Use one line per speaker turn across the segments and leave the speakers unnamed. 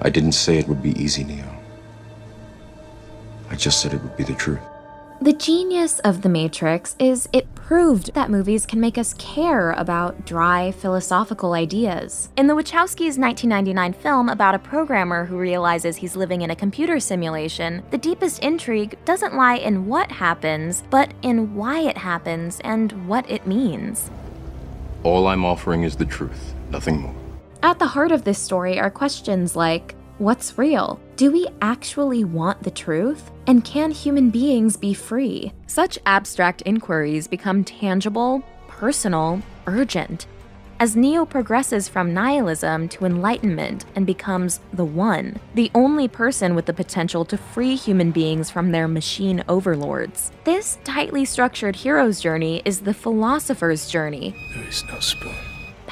I didn't say it would be easy, Neo. I just said it would be the truth.
The genius of The Matrix is it proved that movies can make us care about dry, philosophical ideas. In the Wachowskis' 1999 film about a programmer who realizes he's living in a computer simulation, the deepest intrigue doesn't lie in what happens, but in why it happens and what it means.
All I'm offering is the truth, nothing more.
At the heart of this story are questions like What's real? Do we actually want the truth? And can human beings be free? Such abstract inquiries become tangible, personal, urgent. As Neo progresses from nihilism to enlightenment and becomes the One, the only person with the potential to free human beings from their machine overlords. This tightly structured hero's journey is the philosopher's journey.
There is no spoon.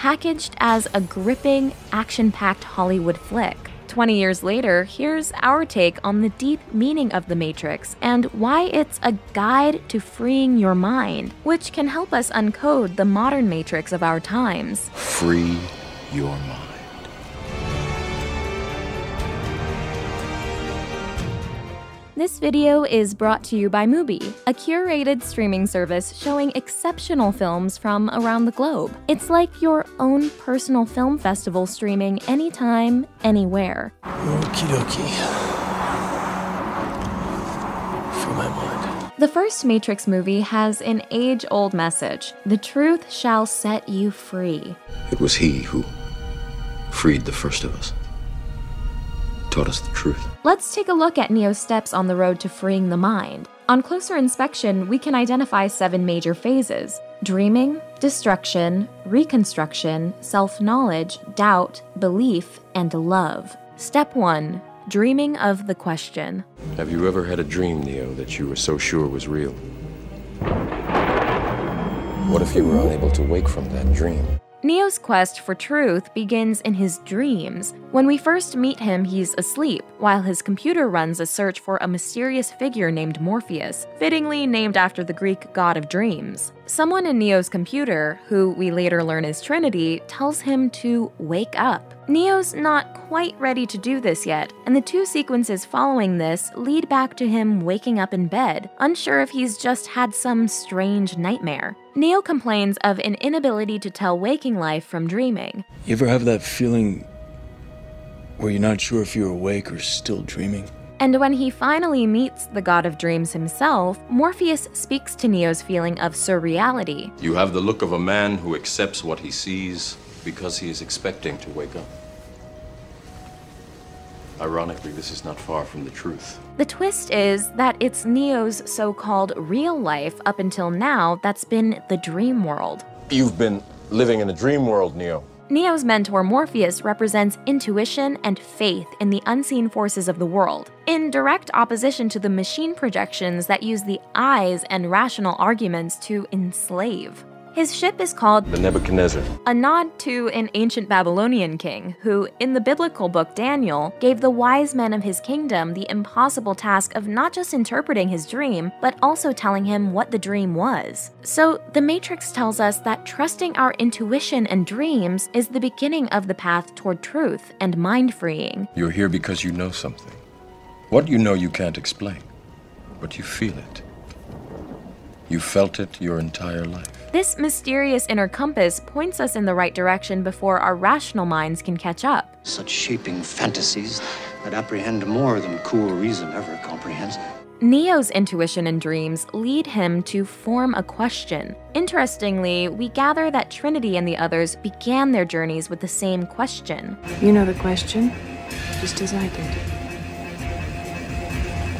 Packaged as a gripping, action packed Hollywood flick. 20 years later, here's our take on the deep meaning of The Matrix and why it's a guide to freeing your mind, which can help us uncode the modern matrix of our times.
Free your mind.
This video is brought to you by Mubi, a curated streaming service showing exceptional films from around the globe. It's like your own personal film festival streaming anytime, anywhere.
Okie dokie. For my mind.
The first Matrix movie has an age old message the truth shall set you free.
It was he who freed the first of us, taught us the truth.
Let's take a look at Neo's steps on the road to freeing the mind. On closer inspection, we can identify seven major phases dreaming, destruction, reconstruction, self knowledge, doubt, belief, and love. Step 1 Dreaming of the question.
Have you ever had a dream, Neo, that you were so sure was real? What if you were unable to wake from that dream?
Neo's quest for truth begins in his dreams. When we first meet him, he's asleep, while his computer runs a search for a mysterious figure named Morpheus, fittingly named after the Greek god of dreams. Someone in Neo's computer, who we later learn is Trinity, tells him to wake up. Neo's not quite ready to do this yet, and the two sequences following this lead back to him waking up in bed, unsure if he's just had some strange nightmare. Neo complains of an inability to tell waking life from dreaming.
You ever have that feeling where you're not sure if you're awake or still dreaming?
And when he finally meets the god of dreams himself, Morpheus speaks to Neo's feeling of surreality.
You have the look of a man who accepts what he sees because he is expecting to wake up. Ironically, this is not far from the truth.
The twist is that it's Neo's so called real life up until now that's been the dream world.
You've been living in a dream world, Neo.
Neo's mentor Morpheus represents intuition and faith in the unseen forces of the world, in direct opposition to the machine projections that use the eyes and rational arguments to enslave. His ship is called
The Nebuchadnezzar.
a nod to an ancient Babylonian king who, in the biblical book Daniel, gave the wise men of his kingdom the impossible task of not just interpreting his dream, but also telling him what the dream was. So, The Matrix tells us that trusting our intuition and dreams is the beginning of the path toward truth and mind freeing.
You're here because you know something. What you know you can't explain, but you feel it. You felt it your entire life.
This mysterious inner compass points us in the right direction before our rational minds can catch up.
Such shaping fantasies that apprehend more than cool reason ever comprehends.
Neo's intuition and dreams lead him to form a question. Interestingly, we gather that Trinity and the others began their journeys with the same question.
You know the question, just as I did.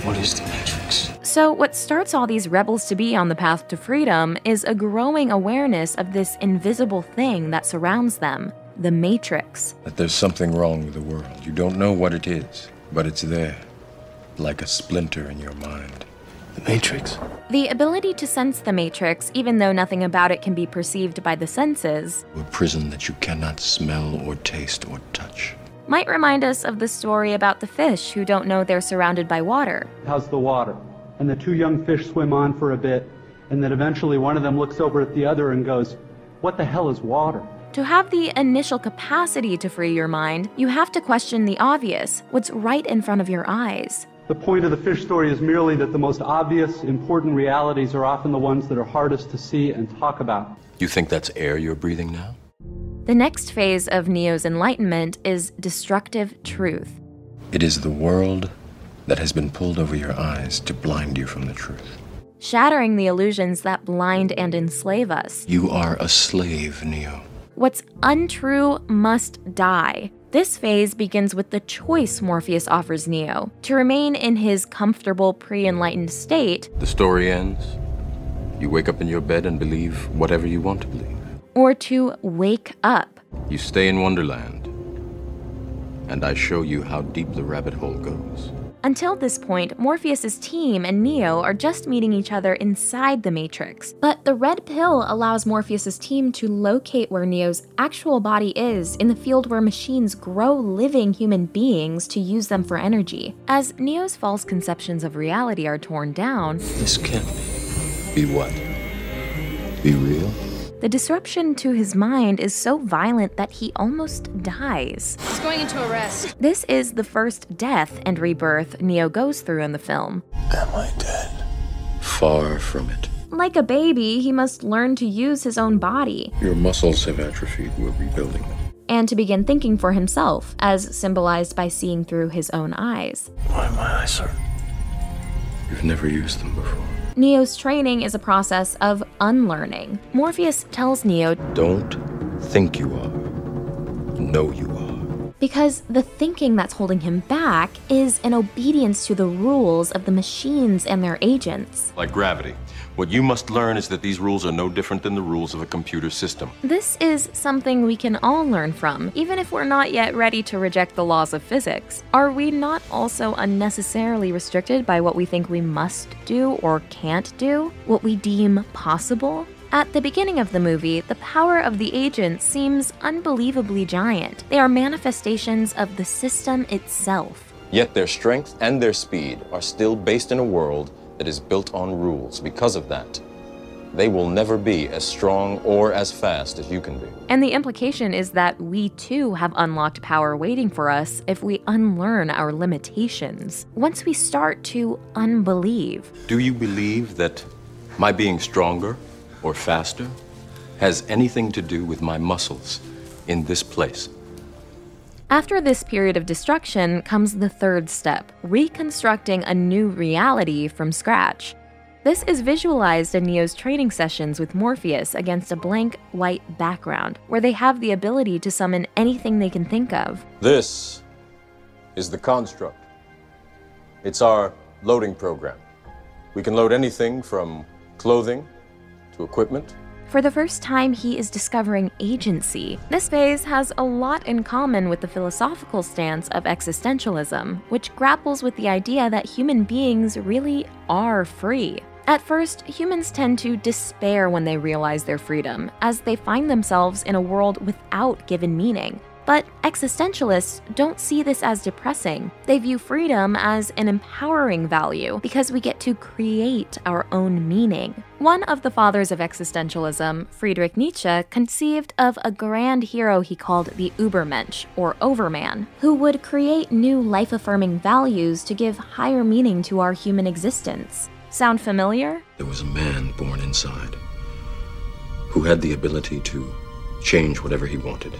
What is the Matrix?
So, what starts all these rebels to be on the path to freedom is a growing awareness of this invisible thing that surrounds them the Matrix.
That there's something wrong with the world. You don't know what it is, but it's there, like a splinter in your mind.
The Matrix?
The ability to sense the Matrix, even though nothing about it can be perceived by the senses,
A prison that you cannot smell or taste or touch.
might remind us of the story about the fish who don't know they're surrounded by water.
How's the water? And the two young fish swim on for a bit, and then eventually one of them looks over at the other and goes, What the hell is water?
To have the initial capacity to free your mind, you have to question the obvious, what's right in front of your eyes.
The point of the fish story is merely that the most obvious, important realities are often the ones that are hardest to see and talk about.
You think that's air you're breathing now?
The next phase of Neo's enlightenment is destructive truth.
It is the world that has been pulled over your eyes to blind you from the truth.
shattering the illusions that blind and enslave us.
You are a slave, Neo.
What's untrue must die. This phase begins with the choice Morpheus offers Neo to remain in his comfortable pre enlightened state
The story ends. You wake up in your bed and believe whatever you want to believe.
or to wake up.
You stay in Wonderland, and I show you how deep the rabbit hole goes.
Until this point, Morpheus's team and Neo are just meeting each other inside the Matrix. But the red pill allows Morpheus's team to locate where Neo's actual body is in the field where machines grow living human beings to use them for energy. As Neo's false conceptions of reality are torn down,
This can't be. Be what? Be real?
The disruption to his mind is so violent that he almost dies.
He's going into arrest.
This is the first death and rebirth Neo goes through in the film.
Am I dead?
Far from it.
Like a baby, he must learn to use his own body
Your muscles have atrophied. We're rebuilding them.
and to begin thinking for himself, as symbolized by seeing through his own eyes.
Why my eyes hurt?
You've never used them before.
Neo's training is a process of unlearning. Morpheus tells Neo
Don't think you are. Know you
because the thinking that's holding him back is an obedience to the rules of the machines and their agents.
Like gravity. What you must learn is that these rules are no different than the rules of a computer system.
This is something we can all learn from, even if we're not yet ready to reject the laws of physics. Are we not also unnecessarily restricted by what we think we must do or can't do? What we deem possible? At the beginning of the movie, the power of the agents seems unbelievably giant. They are manifestations of the system itself.
Yet their strength and their speed are still based in a world that is built on rules. Because of that, they will never be as strong or as fast as you can be.
And the implication is that we too have unlocked power waiting for us if we unlearn our limitations. Once we start to unbelieve.
Do you believe that my being stronger or faster has anything to do with my muscles in this place?
After this period of destruction comes the third step reconstructing a new reality from scratch. This is visualized in Neo's training sessions with Morpheus against a blank white background, where they have the ability to summon anything they can think of.
This is the construct. It's our loading program. We can load anything from clothing to equipment.
For the first time, he is discovering agency. This phase has a lot in common with the philosophical stance of existentialism, which grapples with the idea that human beings really are free. At first, humans tend to despair when they realize their freedom, as they find themselves in a world without given meaning. But existentialists don't see this as depressing. They view freedom as an empowering value because we get to create our own meaning. One of the fathers of existentialism, Friedrich Nietzsche, conceived of a grand hero he called the Übermensch, or Overman, who would create new life affirming values to give higher meaning to our human existence. Sound familiar?
There was a man born inside who had the ability to change whatever he wanted,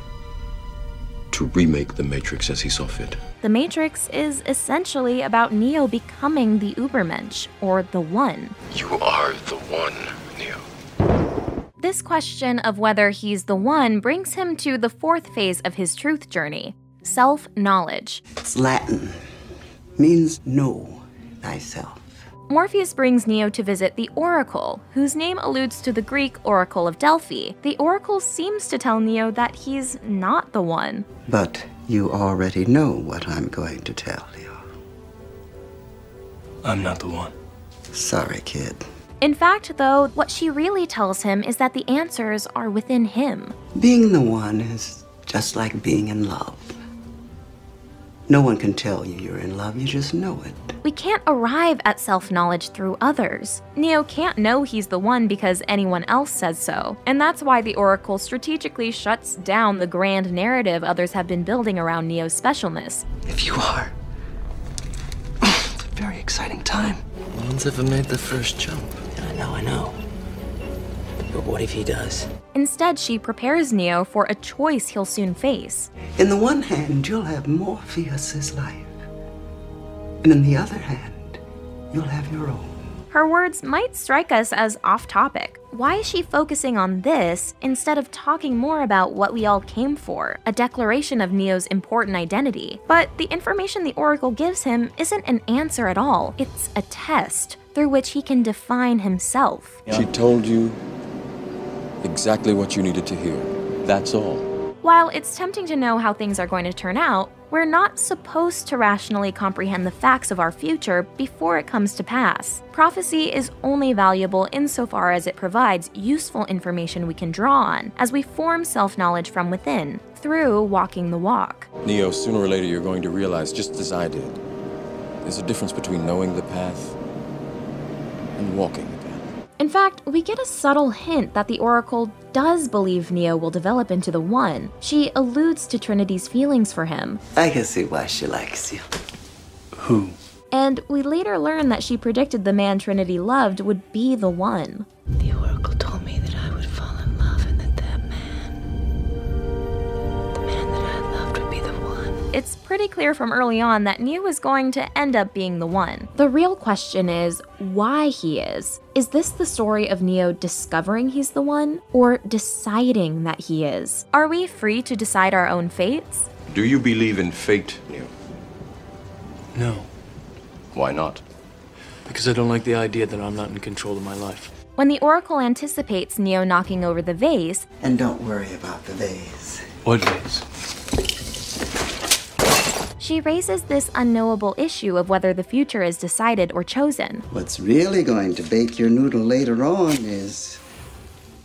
to remake the Matrix as he saw fit.
The Matrix is essentially about Neo becoming the Übermensch, or the One.
You are the one, Neo.
This question of whether he's the one brings him to the fourth phase of his truth journey self knowledge.
It's Latin. Means know thyself.
Morpheus brings Neo to visit the Oracle, whose name alludes to the Greek Oracle of Delphi. The Oracle seems to tell Neo that he's not the one.
But you already know what I'm going to tell you.
I'm not the one.
Sorry, kid.
In fact, though, what she really tells him is that the answers are within him.
Being the one is just like being in love. No one can tell you you're in love, you just know it.
We can't arrive at self knowledge through others. Neo can't know he's the one because anyone else says so, and that's why the Oracle strategically shuts down the grand narrative others have been building around Neo's specialness.
If you are, it's a very exciting time.
No one's ever made the first jump.
Yeah, I know, I know. But what if he does?
Instead, she prepares Neo for a choice he'll soon face.
In the one hand, you'll have Morpheus's life. And in the other hand, you'll have your own.
Her words might strike us as off topic. Why is she focusing on this instead of talking more about what we all came for, a declaration of Neo's important identity? But the information the Oracle gives him isn't an answer at all, it's a test through which he can define himself.
She told you exactly what you needed to hear. That's all.
While it's tempting to know how things are going to turn out, we're not supposed to rationally comprehend the facts of our future before it comes to pass. Prophecy is only valuable insofar as it provides useful information we can draw on as we form self knowledge from within through walking the walk.
Neo, sooner or later you're going to realize, just as I did, there's a difference between knowing the path and walking.
In fact, we get a subtle hint that the Oracle does believe Neo will develop into the One. She alludes to Trinity's feelings for him.
I can see why she likes you.
Who?
And we later learn that she predicted the man Trinity loved would be the One.
The Oracle
It's pretty clear from early on that Neo is going to end up being the one. The real question is why he is. Is this the story of Neo discovering he's the one, or deciding that he is? Are we free to decide our own fates?
Do you believe in fate, Neo?
No.
Why not?
Because I don't like the idea that I'm not in control of my life.
When the Oracle anticipates Neo knocking over the vase,
And don't worry about the vase.
What vase?
She raises this unknowable issue of whether the future is decided or chosen.
What's really going to bake your noodle later on is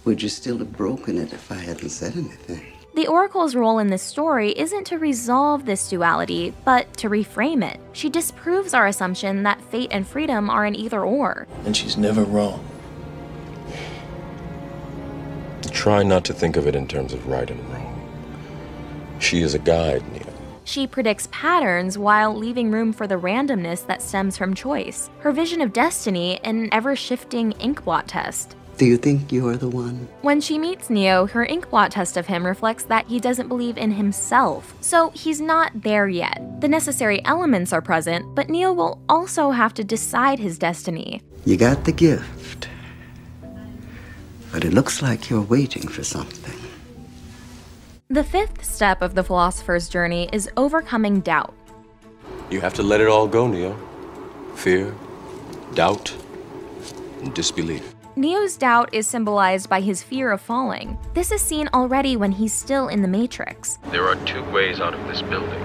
would you still have broken it if I hadn't said anything?
The Oracle's role in this story isn't to resolve this duality, but to reframe it. She disproves our assumption that fate and freedom are an either or.
And she's never wrong.
Try not to think of it in terms of right and wrong. She is a guide, Neo.
She predicts patterns while leaving room for the randomness that stems from choice. Her vision of destiny, in an ever shifting inkblot test.
Do you think you're the one?
When she meets Neo, her inkblot test of him reflects that he doesn't believe in himself. So he's not there yet. The necessary elements are present, but Neo will also have to decide his destiny.
You got the gift. But it looks like you're waiting for something.
The fifth step of the philosopher's journey is overcoming doubt.
You have to let it all go, Neo. Fear, doubt, and disbelief.
Neo's doubt is symbolized by his fear of falling. This is seen already when he's still in the Matrix.
There are two ways out of this building.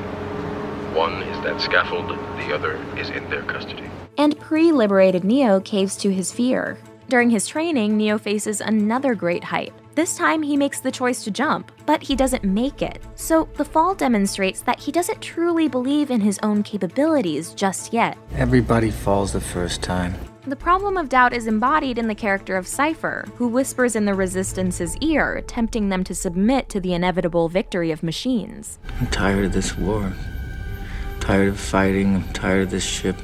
One is that scaffold, the other is in their custody.
And pre liberated Neo caves to his fear. During his training, Neo faces another great height. This time, he makes the choice to jump, but he doesn't make it. So, the fall demonstrates that he doesn't truly believe in his own capabilities just yet.
Everybody falls the first time.
The problem of doubt is embodied in the character of Cypher, who whispers in the Resistance's ear, tempting them to submit to the inevitable victory of machines.
I'm tired of this war. Tired of fighting. I'm tired of this ship.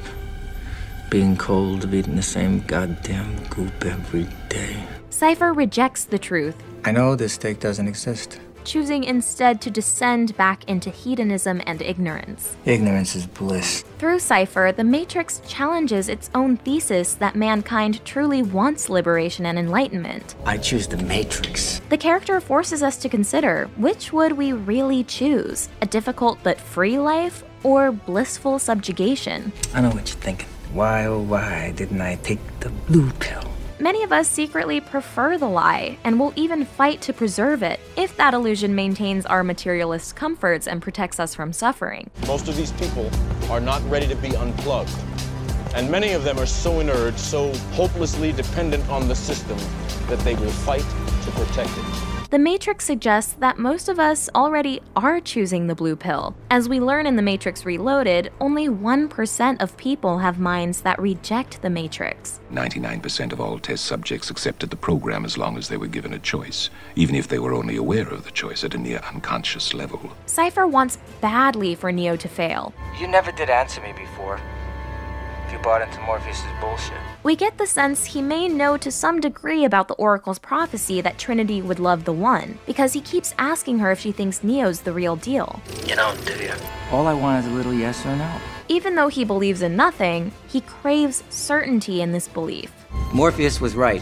Being cold, eating the same goddamn goop every day.
Cypher rejects the truth,
I know this steak doesn't exist.
choosing instead to descend back into hedonism and ignorance.
Ignorance is bliss.
Through Cypher, the Matrix challenges its own thesis that mankind truly wants liberation and enlightenment.
I choose the Matrix.
The character forces us to consider which would we really choose? A difficult but free life or blissful subjugation?
I know what you're thinking. Why, oh, why didn't I take the blue pill?
Many of us secretly prefer the lie and will even fight to preserve it if that illusion maintains our materialist comforts and protects us from suffering.
Most of these people are not ready to be unplugged. And many of them are so inert, so hopelessly dependent on the system, that they will fight to protect it.
The Matrix suggests that most of us already are choosing the blue pill. As we learn in The Matrix Reloaded, only 1% of people have minds that reject the Matrix.
99% of all test subjects accepted the program as long as they were given a choice, even if they were only aware of the choice at a near unconscious level.
Cypher wants badly for Neo to fail.
You never did answer me before. If you bought into Morpheus's bullshit.
We get the sense he may know to some degree about the Oracle's prophecy that Trinity would love the One, because he keeps asking her if she thinks Neo's the real deal.
You don't, do you? All I want is a little yes or no.
Even though he believes in nothing, he craves certainty in this belief.
Morpheus was right.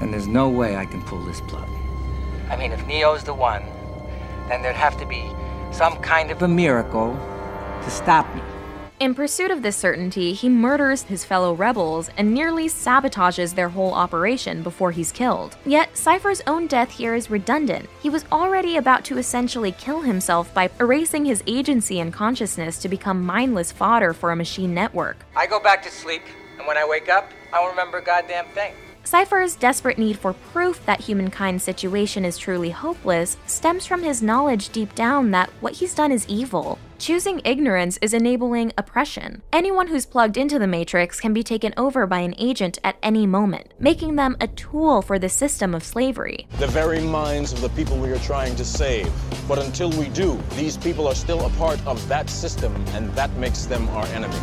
And there's no way I can pull this plug. I mean, if Neo's the one, then there'd have to be some kind of a miracle to stop me.
In pursuit of this certainty, he murders his fellow rebels and nearly sabotages their whole operation before he's killed. Yet, Cypher's own death here is redundant. He was already about to essentially kill himself by erasing his agency and consciousness to become mindless fodder for a machine network.
I go back to sleep, and when I wake up, I won't remember a goddamn thing.
Cypher's desperate need for proof that humankind's situation is truly hopeless stems from his knowledge deep down that what he's done is evil. Choosing ignorance is enabling oppression. Anyone who's plugged into the Matrix can be taken over by an agent at any moment, making them a tool for the system of slavery.
The very minds of the people we are trying to save. But until we do, these people are still a part of that system, and that makes them our enemy.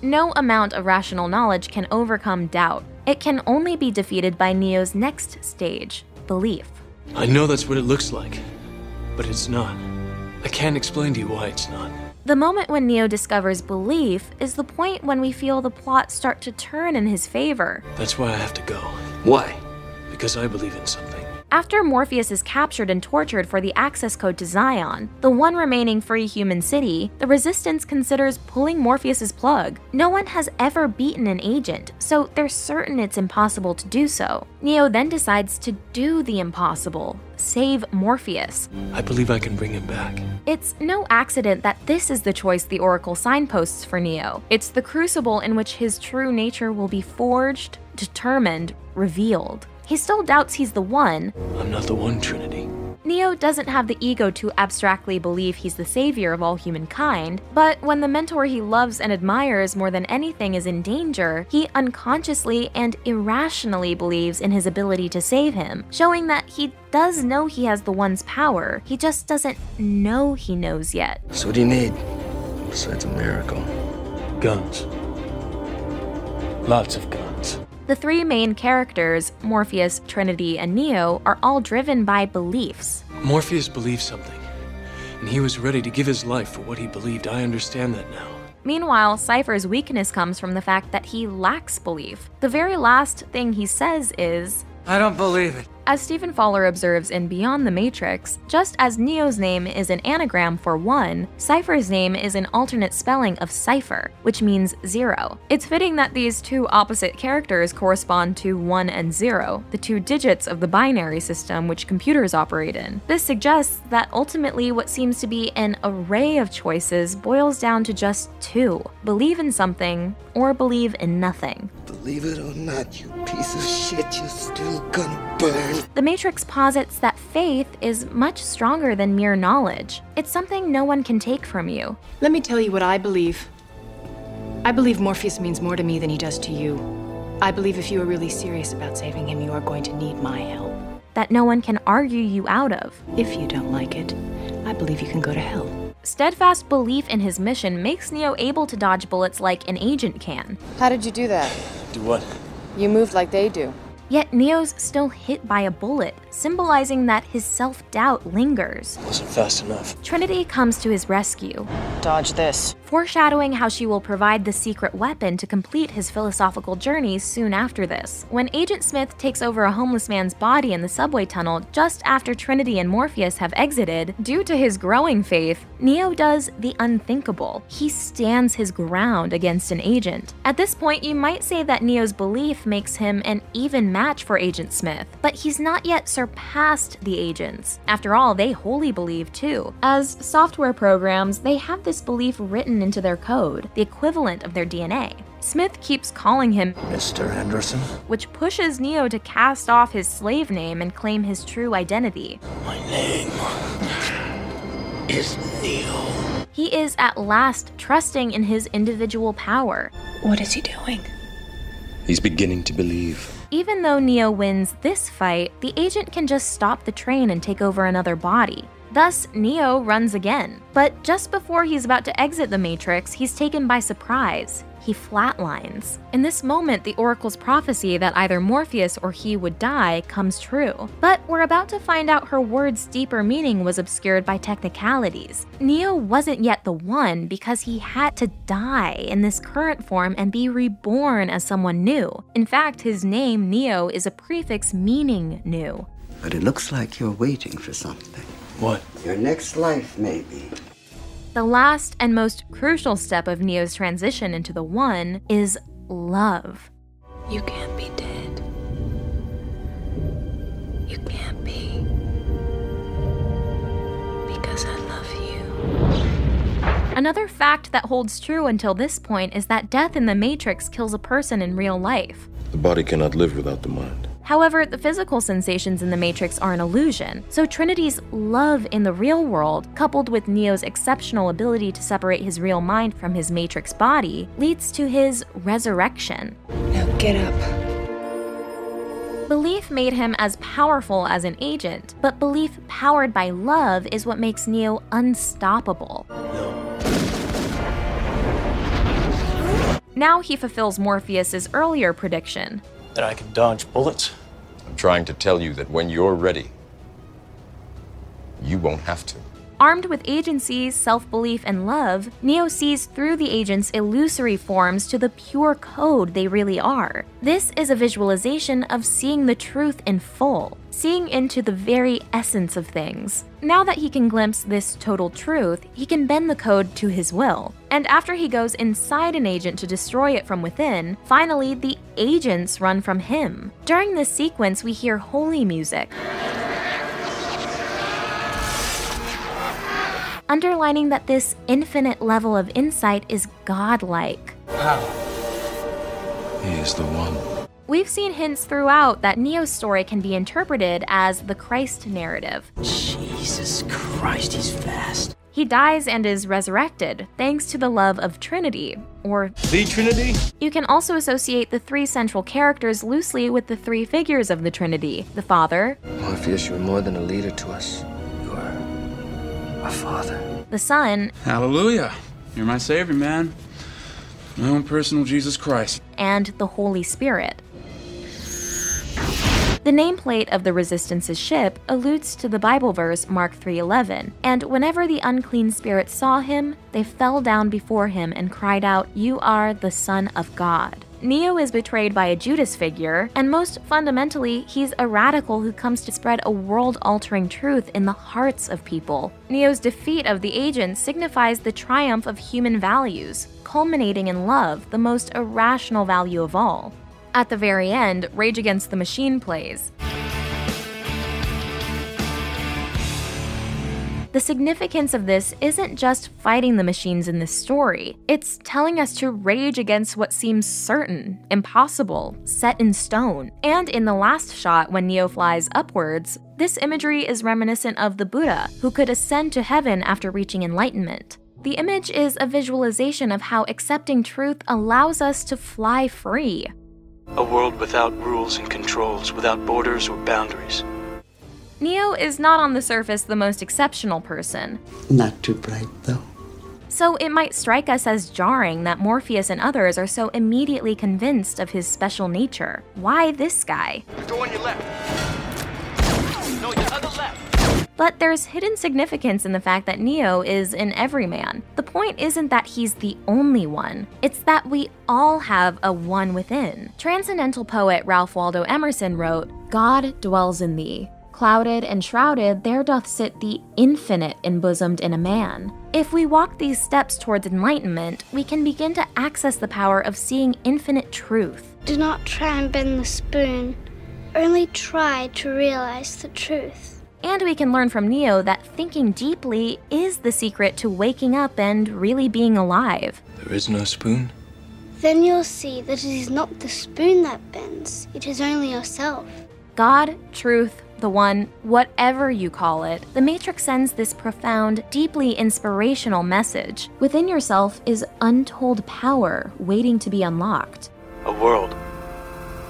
No amount of rational knowledge can overcome doubt. It can only be defeated by Neo's next stage belief.
I know that's what it looks like, but it's not. I can't explain to you why it's not.
The moment when Neo discovers belief is the point when we feel the plot start to turn in his favor.
That's why I have to go.
Why?
Because I believe in something.
After Morpheus is captured and tortured for the access code to Zion, the one remaining free human city, the Resistance considers pulling Morpheus's plug. No one has ever beaten an agent, so they're certain it's impossible to do so. Neo then decides to do the impossible save Morpheus.
I believe I can bring him back.
It's no accident that this is the choice the Oracle signposts for Neo. It's the crucible in which his true nature will be forged, determined, revealed. He still doubts he's the one.
I'm not the one, Trinity.
Neo doesn't have the ego to abstractly believe he's the savior of all humankind, but when the mentor he loves and admires more than anything is in danger, he unconsciously and irrationally believes in his ability to save him, showing that he does know he has the one's power, he just doesn't know he knows yet.
So what do you need? Besides a miracle.
Guns. Lots of guns.
The three main characters, Morpheus, Trinity, and Neo, are all driven by beliefs.
Morpheus believed something, and he was ready to give his life for what he believed. I understand that now.
Meanwhile, Cypher's weakness comes from the fact that he lacks belief. The very last thing he says is,
I don't believe it.
As Stephen Faller observes in Beyond the Matrix, just as Neo's name is an anagram for one, Cypher's name is an alternate spelling of cipher, which means zero. It's fitting that these two opposite characters correspond to 1 and 0, the two digits of the binary system which computers operate in. This suggests that ultimately what seems to be an array of choices boils down to just two believe in something or believe in nothing.
Believe it or not, you piece of shit, you're still gonna burn.
The Matrix posits that faith is much stronger than mere knowledge. It's something no one can take from you.
Let me tell you what I believe. I believe Morpheus means more to me than he does to you. I believe if you are really serious about saving him, you are going to need my help.
That no one can argue you out of.
If you don't like it, I believe you can go to hell.
Steadfast belief in his mission makes Neo able to dodge bullets like an agent can.
How did you do that?
Do what?
You moved like they do.
Yet Neo's still hit by a bullet, symbolizing that his self doubt lingers.
Wasn't fast enough.
Trinity comes to his rescue,
Dodge this.
foreshadowing how she will provide the secret weapon to complete his philosophical journey soon after this. When Agent Smith takes over a homeless man's body in the subway tunnel just after Trinity and Morpheus have exited, due to his growing faith, Neo does the unthinkable. He stands his ground against an agent. At this point, you might say that Neo's belief makes him an even match for Agent Smith, but he's not yet surpassed the agents. After all, they wholly believe too. As software programs, they have this belief written into their code, the equivalent of their DNA. Smith keeps calling him
Mr. Anderson?
which pushes Neo to cast off his slave name and claim his true identity.
My name is Neo.
He is at last trusting in his individual power.
What is he doing?
He's beginning to believe.
Even though Neo wins this fight, the agent can just stop the train and take over another body. Thus, Neo runs again. But just before he's about to exit the Matrix, he's taken by surprise. He flatlines. In this moment, the Oracle's prophecy that either Morpheus or he would die comes true. But we're about to find out her word's deeper meaning was obscured by technicalities. Neo wasn't yet the one because he had to die in this current form and be reborn as someone new. In fact, his name, Neo, is a prefix meaning new.
But it looks like you're waiting for something.
What?
Your next life, maybe.
The last and most crucial step of Neo's transition into the One is love.
You can't be dead. You can't be. Because I love you.
Another fact that holds true until this point is that death in the Matrix kills a person in real life.
The body cannot live without the mind.
However, the physical sensations in the Matrix are an illusion, so Trinity's love in the real world, coupled with Neo's exceptional ability to separate his real mind from his Matrix body, leads to his resurrection.
Now get up.
Belief made him as powerful as an agent, but belief powered by love is what makes Neo unstoppable. Now he fulfills Morpheus's earlier prediction.
That I can dodge bullets?
I'm trying to tell you that when you're ready, you won't have to.
Armed with agency, self belief, and love, Neo sees through the agent's illusory forms to the pure code they really are. This is a visualization of seeing the truth in full, seeing into the very essence of things. Now that he can glimpse this total truth, he can bend the code to his will. And after he goes inside an agent to destroy it from within, finally the agents run from him. During this sequence, we hear holy music. underlining that this infinite level of insight is godlike. Wow.
He is the one.
We've seen hints throughout that Neo's story can be interpreted as the Christ narrative.
Jesus Christ, he's fast.
He dies and is resurrected, thanks to the love of Trinity, or
The Trinity?
You can also associate the three central characters loosely with the three figures of the Trinity the Father,
Morpheus, you're more than a leader to us. You are our father.
the Son,
Hallelujah. You're my savior, man. My own personal Jesus Christ.
and the Holy Spirit. The nameplate of the Resistance's ship alludes to the Bible verse Mark 3:11, and whenever the unclean spirits saw him, they fell down before him and cried out, "You are the Son of God." Neo is betrayed by a Judas figure, and most fundamentally, he's a radical who comes to spread a world altering truth in the hearts of people. Neo's defeat of the agent signifies the triumph of human values, culminating in love, the most irrational value of all. At the very end, Rage Against the Machine plays. The significance of this isn't just fighting the machines in this story, it's telling us to rage against what seems certain, impossible, set in stone. And in the last shot, when Neo flies upwards, this imagery is reminiscent of the Buddha, who could ascend to heaven after reaching enlightenment. The image is a visualization of how accepting truth allows us to fly free.
A world without rules and controls, without borders or boundaries.
Neo is not on the surface the most exceptional person,
Not too bright, though.
so it might strike us as jarring that Morpheus and others are so immediately convinced of his special nature. Why this guy?
Go on your left. No, your other left.
But there's hidden significance in the fact that Neo is an everyman. The point isn't that he's the only one, it's that we all have a one within. Transcendental poet Ralph Waldo Emerson wrote, God dwells in thee. Clouded and shrouded, there doth sit the infinite embosomed in a man. If we walk these steps towards enlightenment, we can begin to access the power of seeing infinite truth.
Do not try and bend the spoon. Only try to realize the truth.
And we can learn from Neo that thinking deeply is the secret to waking up and really being alive.
There is no spoon?
Then you'll see that it is not the spoon that bends, it is only yourself.
God, truth, the one, whatever you call it, The Matrix sends this profound, deeply inspirational message. Within yourself is untold power waiting to be unlocked.
A world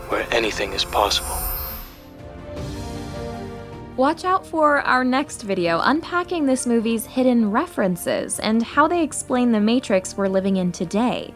where anything is possible.
Watch out for our next video unpacking this movie's hidden references and how they explain the Matrix we're living in today.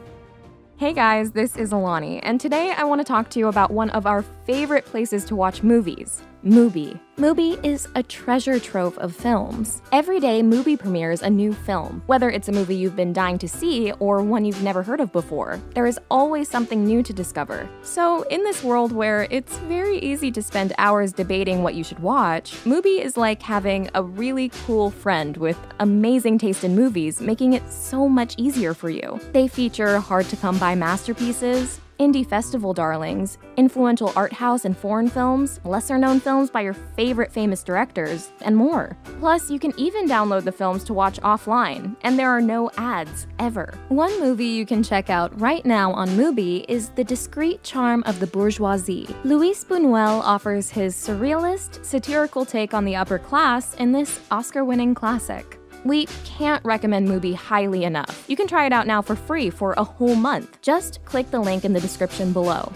Hey guys, this is Alani, and today I want to talk to you about one of our favorite places to watch movies, Mubi. Mubi is a treasure trove of films. Every day, Mubi premieres a new film, whether it's a movie you've been dying to see or one you've never heard of before. There is always something new to discover. So, in this world where it's very easy to spend hours debating what you should watch, Mubi is like having a really cool friend with amazing taste in movies, making it so much easier for you. They feature hard to come by masterpieces, indie festival darlings, influential art house and foreign films, lesser known films by your favorite famous directors, and more. Plus, you can even download the films to watch offline, and there are no ads, ever. One movie you can check out right now on Mubi is The Discreet Charm of the Bourgeoisie. Luis Buñuel offers his surrealist, satirical take on the upper class in this Oscar winning classic. We can't recommend Mubi highly enough. You can try it out now for free for a whole month. Just click the link in the description below.